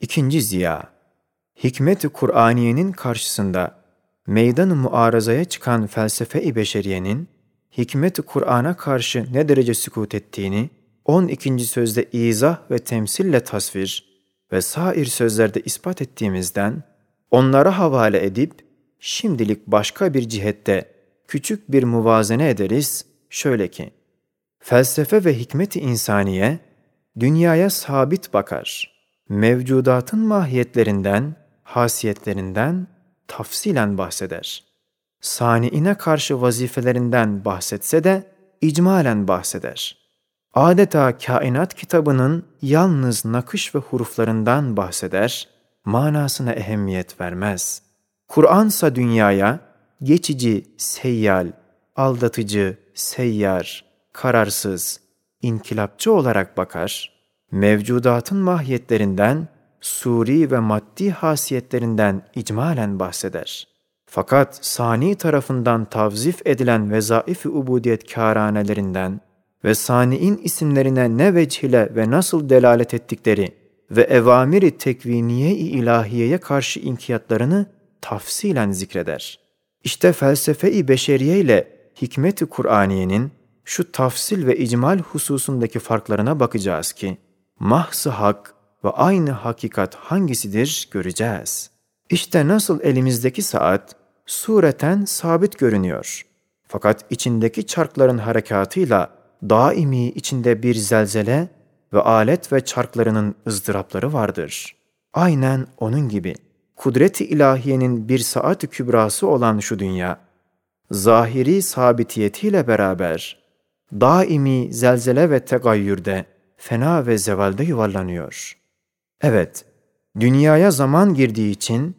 İkinci ziya, hikmet-i Kur'aniyenin karşısında meydan-ı muarazaya çıkan felsefe-i beşeriyenin hikmet-i Kur'an'a karşı ne derece sükut ettiğini 12. sözde izah ve temsille tasvir ve sair sözlerde ispat ettiğimizden onlara havale edip şimdilik başka bir cihette küçük bir muvazene ederiz şöyle ki felsefe ve hikmet-i insaniye dünyaya sabit bakar. Mevcudatın mahiyetlerinden, hasiyetlerinden tafsilen bahseder. Saniine karşı vazifelerinden bahsetse de icmalen bahseder. Adeta kainat kitabının yalnız nakış ve huruflarından bahseder, manasına ehemmiyet vermez. Kur'ansa dünyaya geçici, seyyal, aldatıcı, seyyar, kararsız, inkılapçı olarak bakar, mevcudatın mahiyetlerinden, suri ve maddi hasiyetlerinden icmalen bahseder. Fakat sani tarafından tavzif edilen vezaif-i ubudiyet kâranelerinden ve sani'in isimlerine ne vecih ve nasıl delalet ettikleri ve evamiri tekviniye-i ilahiyeye karşı inkiyatlarını tafsilen zikreder. İşte felsefe-i beşeriye ile hikmet-i Kur'aniyenin şu tafsil ve icmal hususundaki farklarına bakacağız ki, mahsı hak ve aynı hakikat hangisidir göreceğiz. İşte nasıl elimizdeki saat sureten sabit görünüyor. Fakat içindeki çarkların harekatıyla daimi içinde bir zelzele ve alet ve çarklarının ızdırapları vardır. Aynen onun gibi kudret-i ilahiyenin bir saat-i kübrası olan şu dünya, zahiri sabitiyetiyle beraber daimi zelzele ve tegayyürde, fena ve zevalde yuvarlanıyor. Evet, dünyaya zaman girdiği için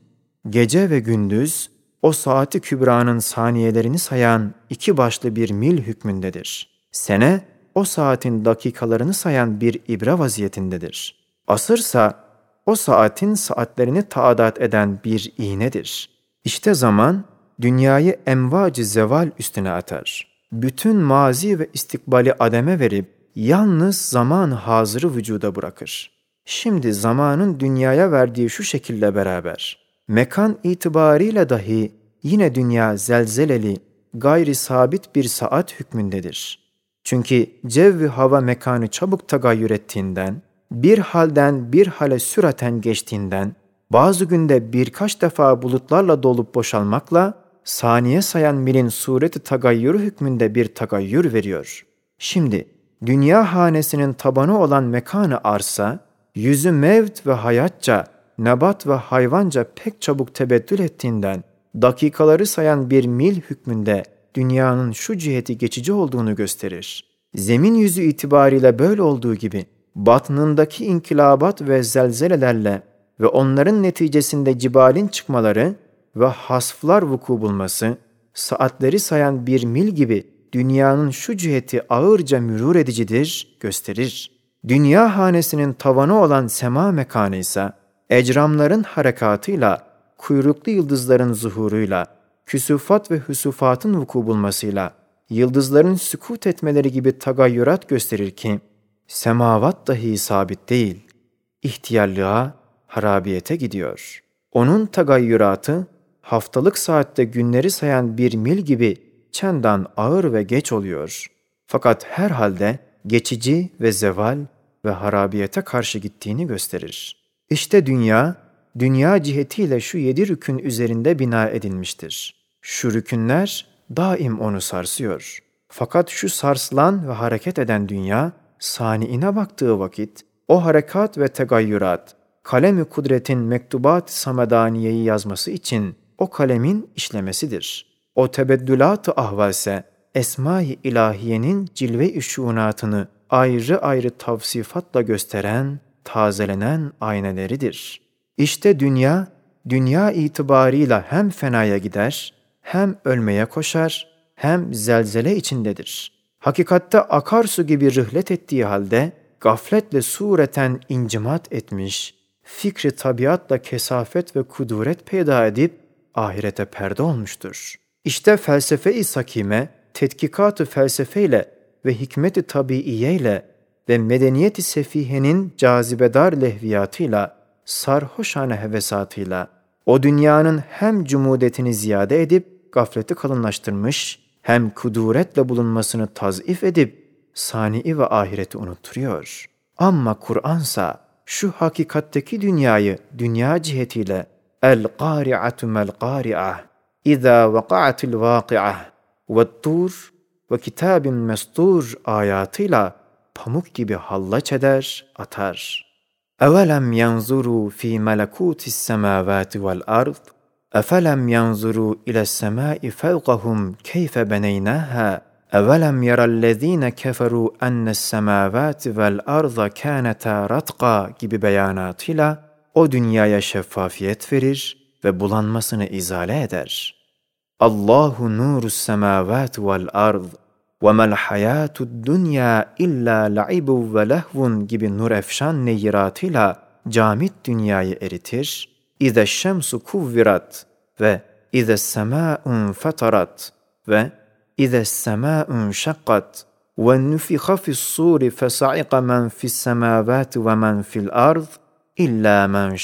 gece ve gündüz o saati kübranın saniyelerini sayan iki başlı bir mil hükmündedir. Sene o saatin dakikalarını sayan bir ibre vaziyetindedir. Asırsa o saatin saatlerini taadat eden bir iğnedir. İşte zaman dünyayı emvacı zeval üstüne atar. Bütün mazi ve istikbali ademe verip yalnız zaman hazırı vücuda bırakır. Şimdi zamanın dünyaya verdiği şu şekilde beraber, mekan itibariyle dahi yine dünya zelzeleli, gayri sabit bir saat hükmündedir. Çünkü cevvi hava mekanı çabuk tagayyür ettiğinden, bir halden bir hale süraten geçtiğinden, bazı günde birkaç defa bulutlarla dolup boşalmakla, saniye sayan milin sureti tagayyürü hükmünde bir tagayyür veriyor. Şimdi, dünya hanesinin tabanı olan mekanı arsa, yüzü mevt ve hayatça, nebat ve hayvanca pek çabuk tebeddül ettiğinden, dakikaları sayan bir mil hükmünde dünyanın şu ciheti geçici olduğunu gösterir. Zemin yüzü itibariyle böyle olduğu gibi, batnındaki inkilabat ve zelzelelerle ve onların neticesinde cibalin çıkmaları ve hasflar vuku bulması, saatleri sayan bir mil gibi dünyanın şu ciheti ağırca mürur edicidir, gösterir. Dünya hanesinin tavanı olan sema mekanı ise, ecramların harekatıyla, kuyruklu yıldızların zuhuruyla, küsufat ve husufatın vuku bulmasıyla, yıldızların sükut etmeleri gibi tagayyurat gösterir ki, semavat dahi sabit değil, ihtiyarlığa, harabiyete gidiyor. Onun tagayyuratı, haftalık saatte günleri sayan bir mil gibi çendan ağır ve geç oluyor. Fakat herhalde geçici ve zeval ve harabiyete karşı gittiğini gösterir. İşte dünya, dünya cihetiyle şu yedi rükün üzerinde bina edilmiştir. Şu rükünler daim onu sarsıyor. Fakat şu sarsılan ve hareket eden dünya, saniine baktığı vakit, o harekat ve tegayyürat, kalemi kudretin mektubat samedaniyeyi yazması için o kalemin işlemesidir. O tebeddülat-ı ahvalse, esma-i ilahiyenin cilve-i şuunatını ayrı ayrı tavsifatla gösteren, tazelenen ayneleridir. İşte dünya, dünya itibarıyla hem fenaya gider, hem ölmeye koşar, hem zelzele içindedir. Hakikatte akarsu gibi rıhlet ettiği halde, gafletle sureten incimat etmiş, fikri tabiatla kesafet ve kuduret peyda edip, ahirete perde olmuştur. İşte felsefe-i sakime, tetkikat-ı felsefeyle ve hikmet-i tabiiyeyle ve medeniyet-i sefihenin cazibedar lehviyatıyla sarhoşane hevesatıyla o dünyanın hem cumudetini ziyade edip gafleti kalınlaştırmış, hem kuduretle bulunmasını tazif edip sani'i ve ahireti unutturuyor. Ama Kur'ansa şu hakikatteki dünyayı dünya cihetiyle el-qari'atu mel-qari'ah إذا وقعت الواقعة والطور وكتاب مستور آياتلا pamuk gibi hallaç eder, atar. أَوَلَمْ يَنْظُرُوا فِي مَلَكُوتِ السَّمَاوَاتِ وَالْأَرْضِ؟ أَفَلَمْ يَنْظُرُوا إِلَى السَّمَاءِ فَوْقَهُمْ كَيْفَ بَنَيْنَاهَا؟ أَوَلَمْ يَرَى الَّذ۪ينَ كَفَرُوا أَنَّ السَّمَاوَاتِ وَالْأَرْضَ كَانَتَا رَتْقًا gibi beyanatıyla o dünyaya şeffafiyet verir, ve bulanmasını izale eder. Allahu nurus semavati vel ard ve mel hayatud dünya illa la'ibu ve lehvun gibi nur efşan neyiratıyla camit dünyayı eritir. İze şemsu kuvvirat ve ize semâ'un fetarat ve ize semâ'un şakkat fis suri fesa'iqa men fis semavati ve men fil ard illa men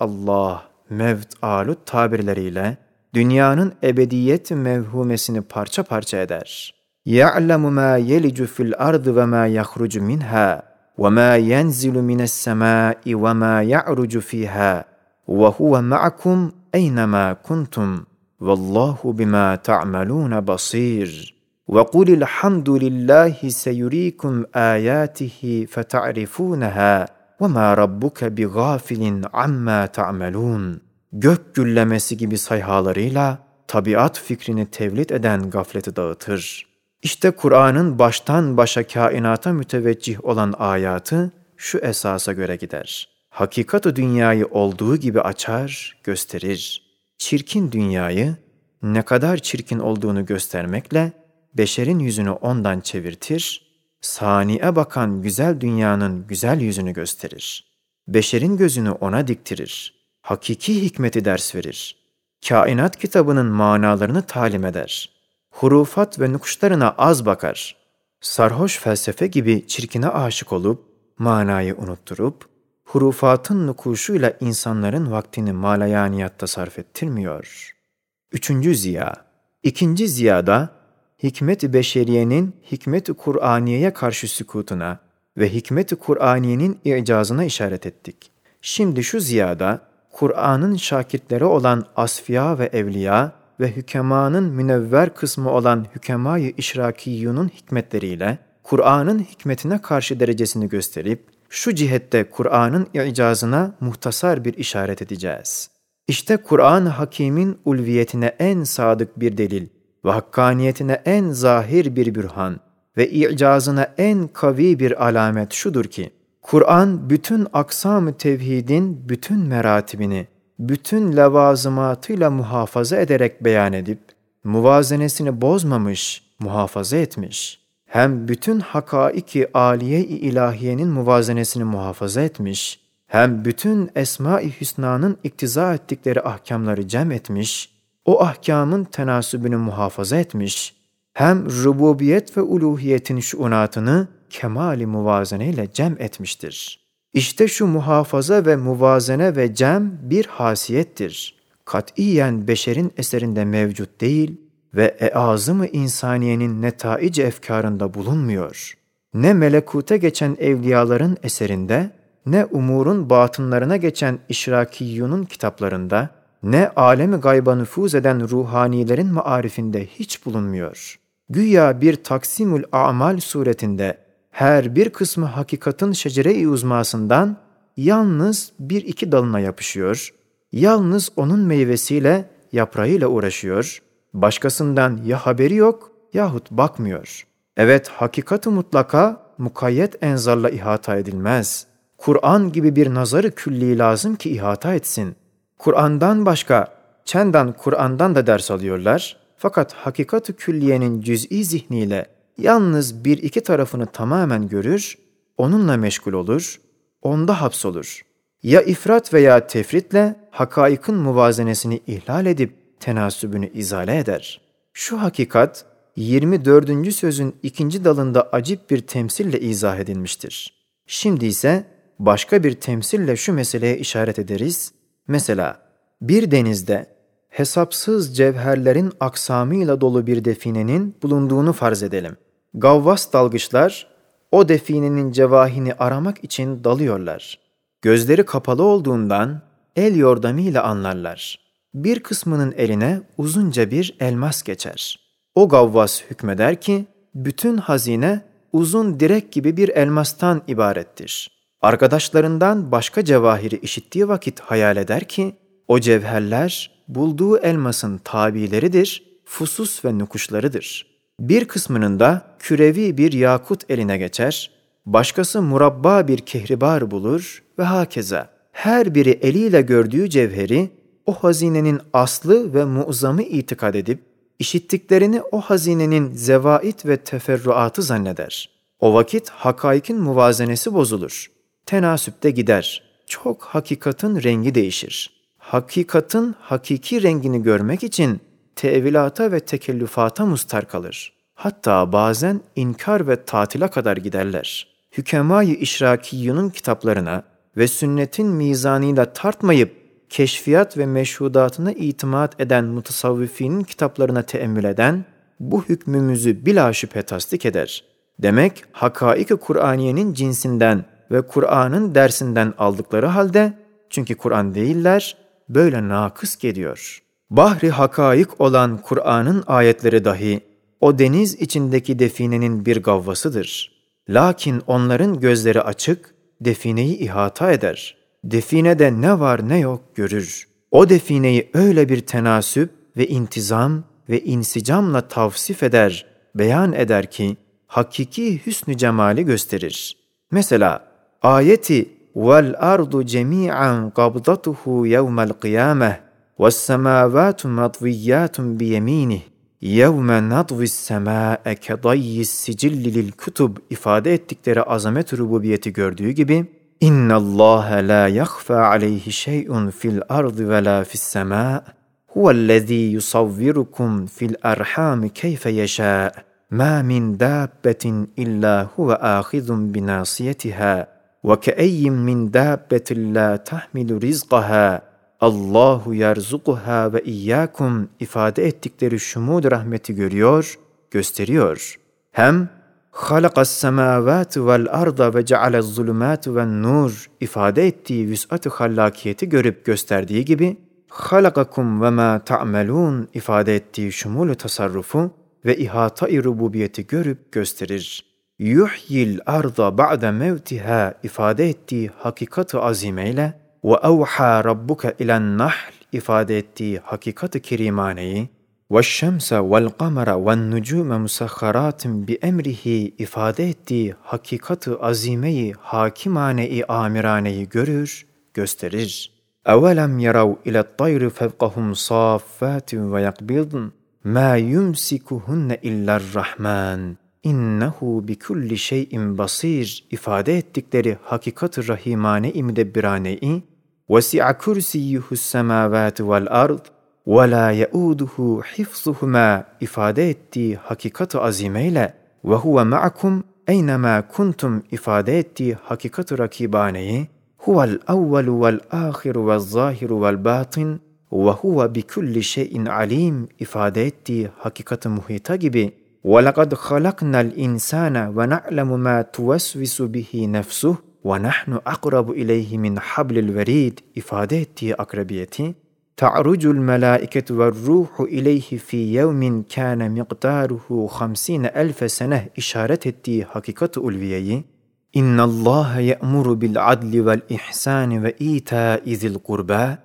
Allah mevt alut tabirleriyle dünyanın ebediyet mevhumesini parça parça eder. يَعْلَمُ مَا يَلِجُ فِي الْأَرْضِ وَمَا يَخْرُجُ مِنْهَا وَمَا يَنْزِلُ مِنَ السَّمَاءِ وَمَا يَعْرُجُ فِيهَا وَهُوَ مَعَكُمْ أَيْنَمَا كُنْتُمْ وَاللَّهُ بِمَا تَعْمَلُونَ بَصِيرٌ وَقُلِ الْحَمْدُ لِلَّهِ سَيُرِيكُمْ آيَاتِهِ فَتَعْرِفُونَهَا وَمَا رَبُّكَ بِغَافِلٍ عَمَّا تَعْمَلُونَ gök güllemesi gibi sayhalarıyla tabiat fikrini tevlit eden gafleti dağıtır. İşte Kur'an'ın baştan başa kainata müteveccih olan ayatı şu esasa göre gider. Hakikatı dünyayı olduğu gibi açar, gösterir. Çirkin dünyayı ne kadar çirkin olduğunu göstermekle beşerin yüzünü ondan çevirtir, saniye bakan güzel dünyanın güzel yüzünü gösterir. Beşerin gözünü ona diktirir hakiki hikmeti ders verir. Kainat kitabının manalarını talim eder. Hurufat ve nukuşlarına az bakar. Sarhoş felsefe gibi çirkine aşık olup, manayı unutturup, hurufatın nukuşuyla insanların vaktini malayaniyatta sarf ettirmiyor. Üçüncü ziya. İkinci ziyada, hikmet-i beşeriyenin hikmet-i Kur'aniye'ye karşı sükutuna ve hikmet-i Kur'aniye'nin icazına işaret ettik. Şimdi şu ziyada, Kur'an'ın şakirtleri olan asfiya ve evliya ve hükemanın münevver kısmı olan hükemâ-i işrakiyunun hikmetleriyle Kur'an'ın hikmetine karşı derecesini gösterip şu cihette Kur'an'ın icazına muhtasar bir işaret edeceğiz. İşte Kur'an-ı Hakîm'in ulviyetine en sadık bir delil ve hakkaniyetine en zahir bir bürhan ve icazına en kavi bir alamet şudur ki, Kur'an bütün aksam-ı tevhidin bütün meratibini, bütün levazımatıyla muhafaza ederek beyan edip, muvazenesini bozmamış, muhafaza etmiş. Hem bütün hakaiki aliye-i ilahiyenin muvazenesini muhafaza etmiş, hem bütün esma-i hüsnanın iktiza ettikleri ahkamları cem etmiş, o ahkamın tenasübünü muhafaza etmiş, hem rububiyet ve uluhiyetin şuunatını kemali muvazene ile cem etmiştir. İşte şu muhafaza ve muvazene ve cem bir hasiyettir. Katiyen beşerin eserinde mevcut değil ve eazım-ı insaniyenin netaic efkarında bulunmuyor. Ne melekute geçen evliyaların eserinde, ne umurun batınlarına geçen işrakiyunun kitaplarında, ne alemi gayba nüfuz eden ruhanilerin marifinde hiç bulunmuyor. Güya bir taksimül amal suretinde her bir kısmı hakikatin şecere-i uzmasından yalnız bir iki dalına yapışıyor, yalnız onun meyvesiyle, yaprağıyla uğraşıyor, başkasından ya haberi yok yahut bakmıyor. Evet, hakikat mutlaka mukayyet enzarla ihata edilmez. Kur'an gibi bir nazarı külli lazım ki ihata etsin. Kur'an'dan başka, çendan Kur'an'dan da ders alıyorlar. Fakat hakikat-ı külliyenin cüz'i zihniyle yalnız bir iki tarafını tamamen görür, onunla meşgul olur, onda hapsolur. Ya ifrat veya tefritle hakaikın muvazenesini ihlal edip tenasübünü izale eder. Şu hakikat 24. sözün ikinci dalında acip bir temsille izah edilmiştir. Şimdi ise başka bir temsille şu meseleye işaret ederiz. Mesela bir denizde hesapsız cevherlerin aksamıyla dolu bir definenin bulunduğunu farz edelim. Gavvas dalgıçlar o definenin cevahini aramak için dalıyorlar. Gözleri kapalı olduğundan el yordamıyla anlarlar. Bir kısmının eline uzunca bir elmas geçer. O gavvas hükmeder ki bütün hazine uzun direk gibi bir elmastan ibarettir. Arkadaşlarından başka cevahiri işittiği vakit hayal eder ki o cevherler bulduğu elmasın tabileridir, fusus ve nukuşlarıdır. Bir kısmının da kürevi bir yakut eline geçer, başkası murabba bir kehribar bulur ve hakeza. Her biri eliyle gördüğü cevheri o hazinenin aslı ve mu'zamı itikad edip, işittiklerini o hazinenin zevait ve teferruatı zanneder. O vakit hakaikin muvazenesi bozulur. Tenasüpte gider. Çok hakikatin rengi değişir. Hakikatin hakiki rengini görmek için tevilata ve tekellüfata mustar kalır. Hatta bazen inkar ve tatila kadar giderler. Hükemai İşrakiyyunun kitaplarına ve sünnetin mizanıyla tartmayıp keşfiyat ve meşhudatına itimat eden mutasavvifinin kitaplarına teemmül eden bu hükmümüzü bila şüphe tasdik eder. Demek hakaik-i Kur'aniyenin cinsinden ve Kur'an'ın dersinden aldıkları halde çünkü Kur'an değiller böyle nakıs geliyor. Bahri hakaik olan Kur'an'ın ayetleri dahi o deniz içindeki definenin bir gavvasıdır. Lakin onların gözleri açık, defineyi ihata eder. Definede ne var ne yok görür. O defineyi öyle bir tenasüp ve intizam ve insicamla tavsif eder, beyan eder ki, hakiki hüsnü cemali gösterir. Mesela آية والأرض جميعا قبضته يوم القيامة والسماوات مطويات بيمينه. يوم نطوي السماء كضي السجل للكتب. ifade ettikleri azamet rububiyeti gördüğü gibi اِنَّ اللّٰهَ لَا يَخْفَى عَلَيْهِ شَيْءٌ فِي الْأَرْضِ وَلَا فِي السَّمَاءِ. هُوَ الَّذ۪ي يُصَوِّرُكُمْ فِي الْأَرْحَامِ كَيْفَ يَشَاءُ. مَا مِنْ دَابَّةٍ إِلَّا هُوَ آخِذٌ بِنَاصِيَتِهَا. Keeyyin min dabbetin la tahmilu rizqaha Allahu yerzukuha ve iyyakum ifade ettikleri şumud rahmeti görüyor, gösteriyor. Hem halakas semavati vel arda ve cealez zulumati ve nur ifade ettiği vüs'at-ı hallakiyeti görüp gösterdiği gibi halakakum ve ma ta'melun ifade ettiği şumul tasarrufu ve ihata-i rububiyeti görüp gösterir. Yuhyil arda ba'de mevtiha ifade ettiği hakikat-ı azimeyle ve evha rabbuke ilen nahl ifade ettiği hakikat-ı kerimaneyi ve şemse vel kamera ve nucume musakharatin bi emrihi ifade ettiği hakikat-ı azimeyi hakimane-i amiraneyi görür, gösterir. Evelem yarav ile tayri fevkahum saffatin ve yakbidn ma yumsikuhunne illar rahman innehu bi kulli şeyin basir ifade ettikleri hakikat-ı rahimane imdebbiraneyi vesi'a kürsiyyuhus semavati vel ard ve la yauduhu hifzuhuma ifade ettiği hakikat-ı azimeyle ve huve ma'akum eynema kuntum ifade ettiği hakikat-ı rakibaneyi huvel evvelu vel ahiru vel zahiru vel batin ve huve bi kulli şeyin alim ifade ettiği hakikat-ı muhita gibi ولقد خلقنا الإنسان ونعلم ما توسوس به نفسه ونحن أقرب إليه من حبل الوريد. إفادتي أقربيتي تعرج الملائكة والروح إليه في يوم كان مقداره خمسين ألف سنة. إشارة ettiği حقيقة ulviyeyi إن الله يأمر بالعدل والإحسان وإيتاء ذي القربى.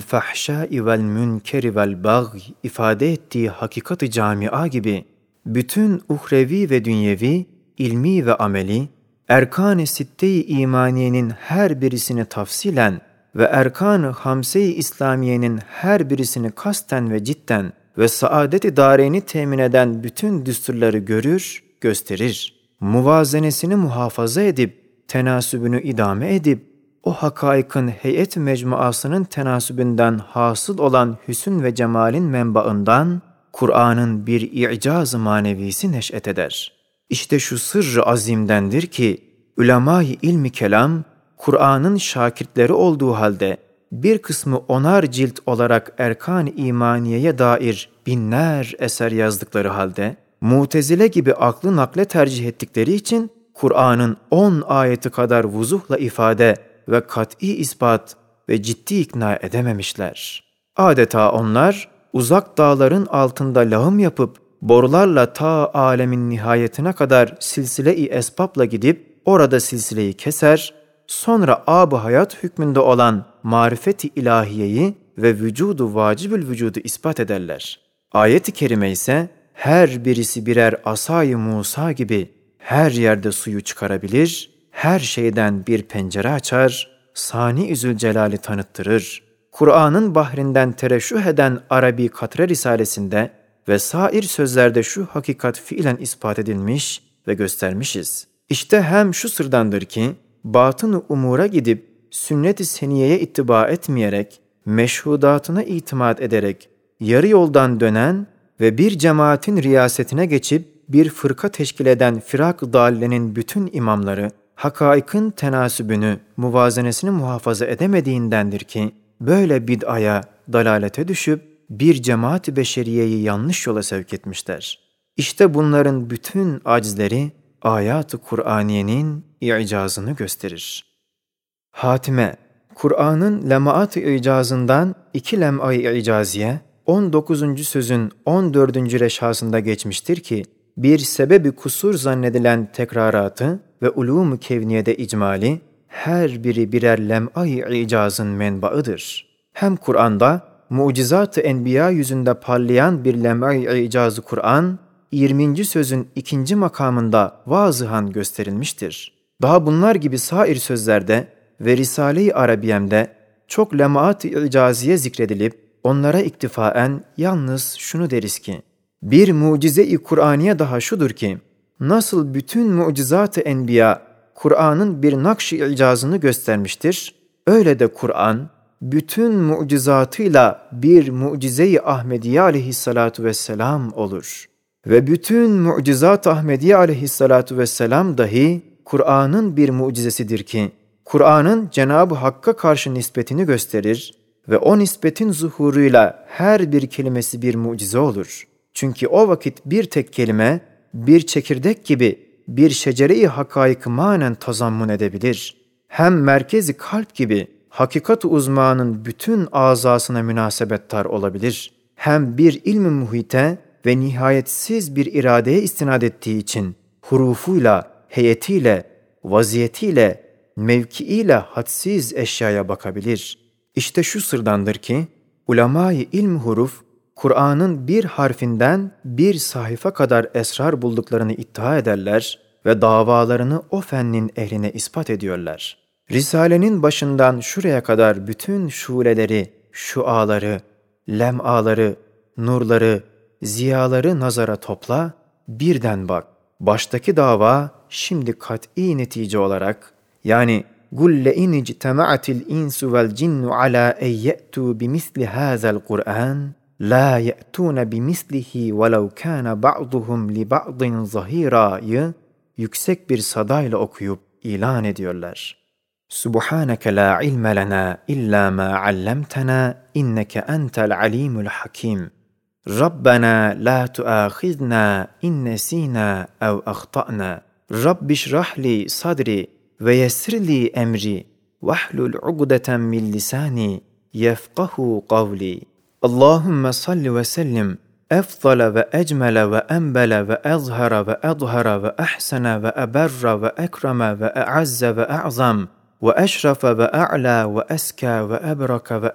Fahşai vel münkeri vel bagh ifade ettiği hakikat-ı camia gibi bütün uhrevi ve dünyevi, ilmi ve ameli Erkan-ı Sitte-i İmaniye'nin her birisini tafsilen ve Erkan-ı Hamse-i İslamiye'nin her birisini kasten ve cidden ve saadet-i dareni temin eden bütün düsturları görür, gösterir. Muvazenesini muhafaza edip, tenasübünü idame edip, o hakaikın heyet mecmuasının tenasübünden hasıl olan hüsün ve cemalin menbaından Kur'an'ın bir i'caz manevisi neş'et eder.'' İşte şu sırrı azimdendir ki ulemayı ilmi kelam, Kur'an'ın şakirtleri olduğu halde bir kısmı onar cilt olarak erkan imaniyeye dair binler eser yazdıkları halde, mutezile gibi aklı nakle tercih ettikleri için Kur'an'ın on ayeti kadar vuzuhla ifade ve kat'i ispat ve ciddi ikna edememişler. Adeta onlar uzak dağların altında lağım yapıp borularla ta alemin nihayetine kadar silsile-i esbabla gidip orada silsileyi keser, sonra ab hayat hükmünde olan marifeti ilahiyeyi ve vücudu vacibül vücudu ispat ederler. Ayet-i kerime ise her birisi birer asayı Musa gibi her yerde suyu çıkarabilir, her şeyden bir pencere açar, Sani Zülcelal'i tanıttırır. Kur'an'ın bahrinden tereşüh eden Arabi Katre Risalesinde ve sair sözlerde şu hakikat fiilen ispat edilmiş ve göstermişiz. İşte hem şu sırdandır ki, batın umura gidip sünnet-i seniyeye ittiba etmeyerek, meşhudatına itimat ederek, yarı yoldan dönen ve bir cemaatin riyasetine geçip bir fırka teşkil eden firak dallenin bütün imamları, hakaikın tenasübünü, muvazenesini muhafaza edemediğindendir ki, böyle bid'aya, dalalete düşüp bir cemaat-i beşeriyeyi yanlış yola sevk etmişler. İşte bunların bütün acizleri ayat-ı Kur'aniyenin icazını gösterir. Hatime, Kur'an'ın lemaat-ı icazından iki lem'ay icaziye, 19. sözün 14. reşasında geçmiştir ki, bir sebebi kusur zannedilen tekraratı ve ulûm-u kevniyede icmali, her biri birer lem'ay icazın menbaıdır. Hem Kur'an'da mucizat-ı enbiya yüzünde parlayan bir lem'ay icazı Kur'an, 20. sözün ikinci makamında vazıhan gösterilmiştir. Daha bunlar gibi sair sözlerde ve Risale-i Arabiyem'de çok lemaat-ı icaziye zikredilip onlara iktifaen yalnız şunu deriz ki, bir mucize-i Kur'aniye daha şudur ki, nasıl bütün mucizat-ı enbiya Kur'an'ın bir nakş-ı icazını göstermiştir, öyle de Kur'an bütün mucizatıyla bir mucize-i Ahmediye aleyhissalatu vesselam olur. Ve bütün mucizat Ahmediye aleyhissalatu vesselam dahi Kur'an'ın bir mucizesidir ki, Kur'an'ın Cenab-ı Hakk'a karşı nispetini gösterir ve o nispetin zuhuruyla her bir kelimesi bir mucize olur. Çünkü o vakit bir tek kelime, bir çekirdek gibi bir şecere-i hakaik manen tazammun edebilir. Hem merkezi kalp gibi hakikat-ı uzmanın bütün azasına münasebettar olabilir. Hem bir ilmi muhite ve nihayetsiz bir iradeye istinad ettiği için hurufuyla, heyetiyle, vaziyetiyle, mevkiiyle hadsiz eşyaya bakabilir. İşte şu sırdandır ki, ulemayı ilm huruf, Kur'an'ın bir harfinden bir sayfa kadar esrar bulduklarını iddia ederler ve davalarını o fennin ehline ispat ediyorlar. Risalenin başından şuraya kadar bütün şuleleri, şuaları, lemaları, nurları, ziyaları nazara topla, birden bak. Baştaki dava şimdi kat'i netice olarak yani قُلْ لَاِنْ اجْتَمَعَتِ الْاِنْسُ وَالْجِنُّ عَلَى اَنْ يَأْتُوا بِمِثْلِ هَذَا الْقُرْآنِ لا يأتون بمثله ولو كان بعضهم لبعض ظهيرا. yüksek bir sadayla okuyup ilan ediyorlar. سبحانك لا علم لنا إلا ما علمتنا إنك أنت العليم الحكيم ربنا لا تؤاخذنا إن نسينا أو أخطأنا رب اشرح لي صدري ويسر لي أمري واحلل عقدة من لساني يفقه قولي Allahümme salli ve sellim efdale ve ecmele ve enbele ve ezhara ve edhara ve ahsene ve eberra ve ekreme ve e'azze ve e'zam ve eşrefe ve a'la ve eska ve ebraka ve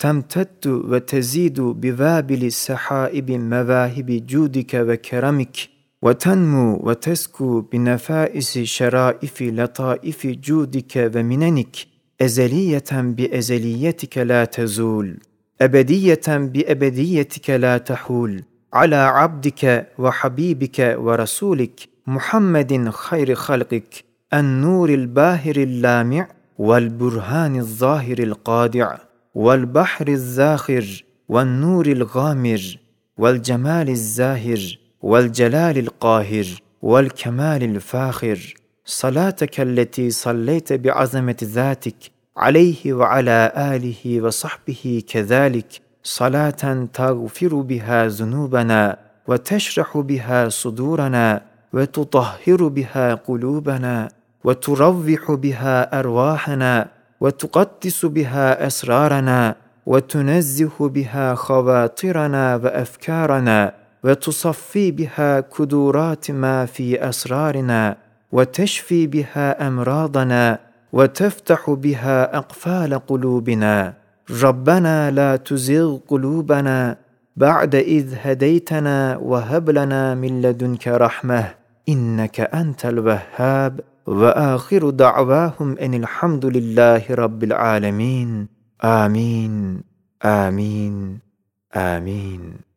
تمتد وتزيد ببابل سحائب مذاهب جودك وكرمك وتنمو وتزكو بنفائس شرائف لطائف جودك ومننك. أزلية بأزليتك لا تزول أبدية بأبديتك لا تحول. على عبدك وحبيبك ورسولك محمد خير خلقك النور الباهر اللامع والبرهان الظاهر القادع. والبحر الزاخر والنور الغامر والجمال الزاهر والجلال القاهر والكمال الفاخر. صلاتك التي صليت بعظمة ذاتك عليه وعلى آله وصحبه كذلك. صلاة تغفر بها ذنوبنا وتشرح بها صدورنا وتطهر بها قلوبنا وتروح بها أرواحنا وتقدس بها أسرارنا وتنزه بها خواطرنا وأفكارنا وتصفي بها كدورات ما في أسرارنا وتشفي بها أمراضنا وتفتح بها أقفال قلوبنا. ربنا لا تزغ قلوبنا بعد إذ هديتنا وهب لنا من لدنك رحمة إنك أنت الوهاب. وآخر دعواهم أن الحمد لله رب العالمين. آمين. آمين. آمين.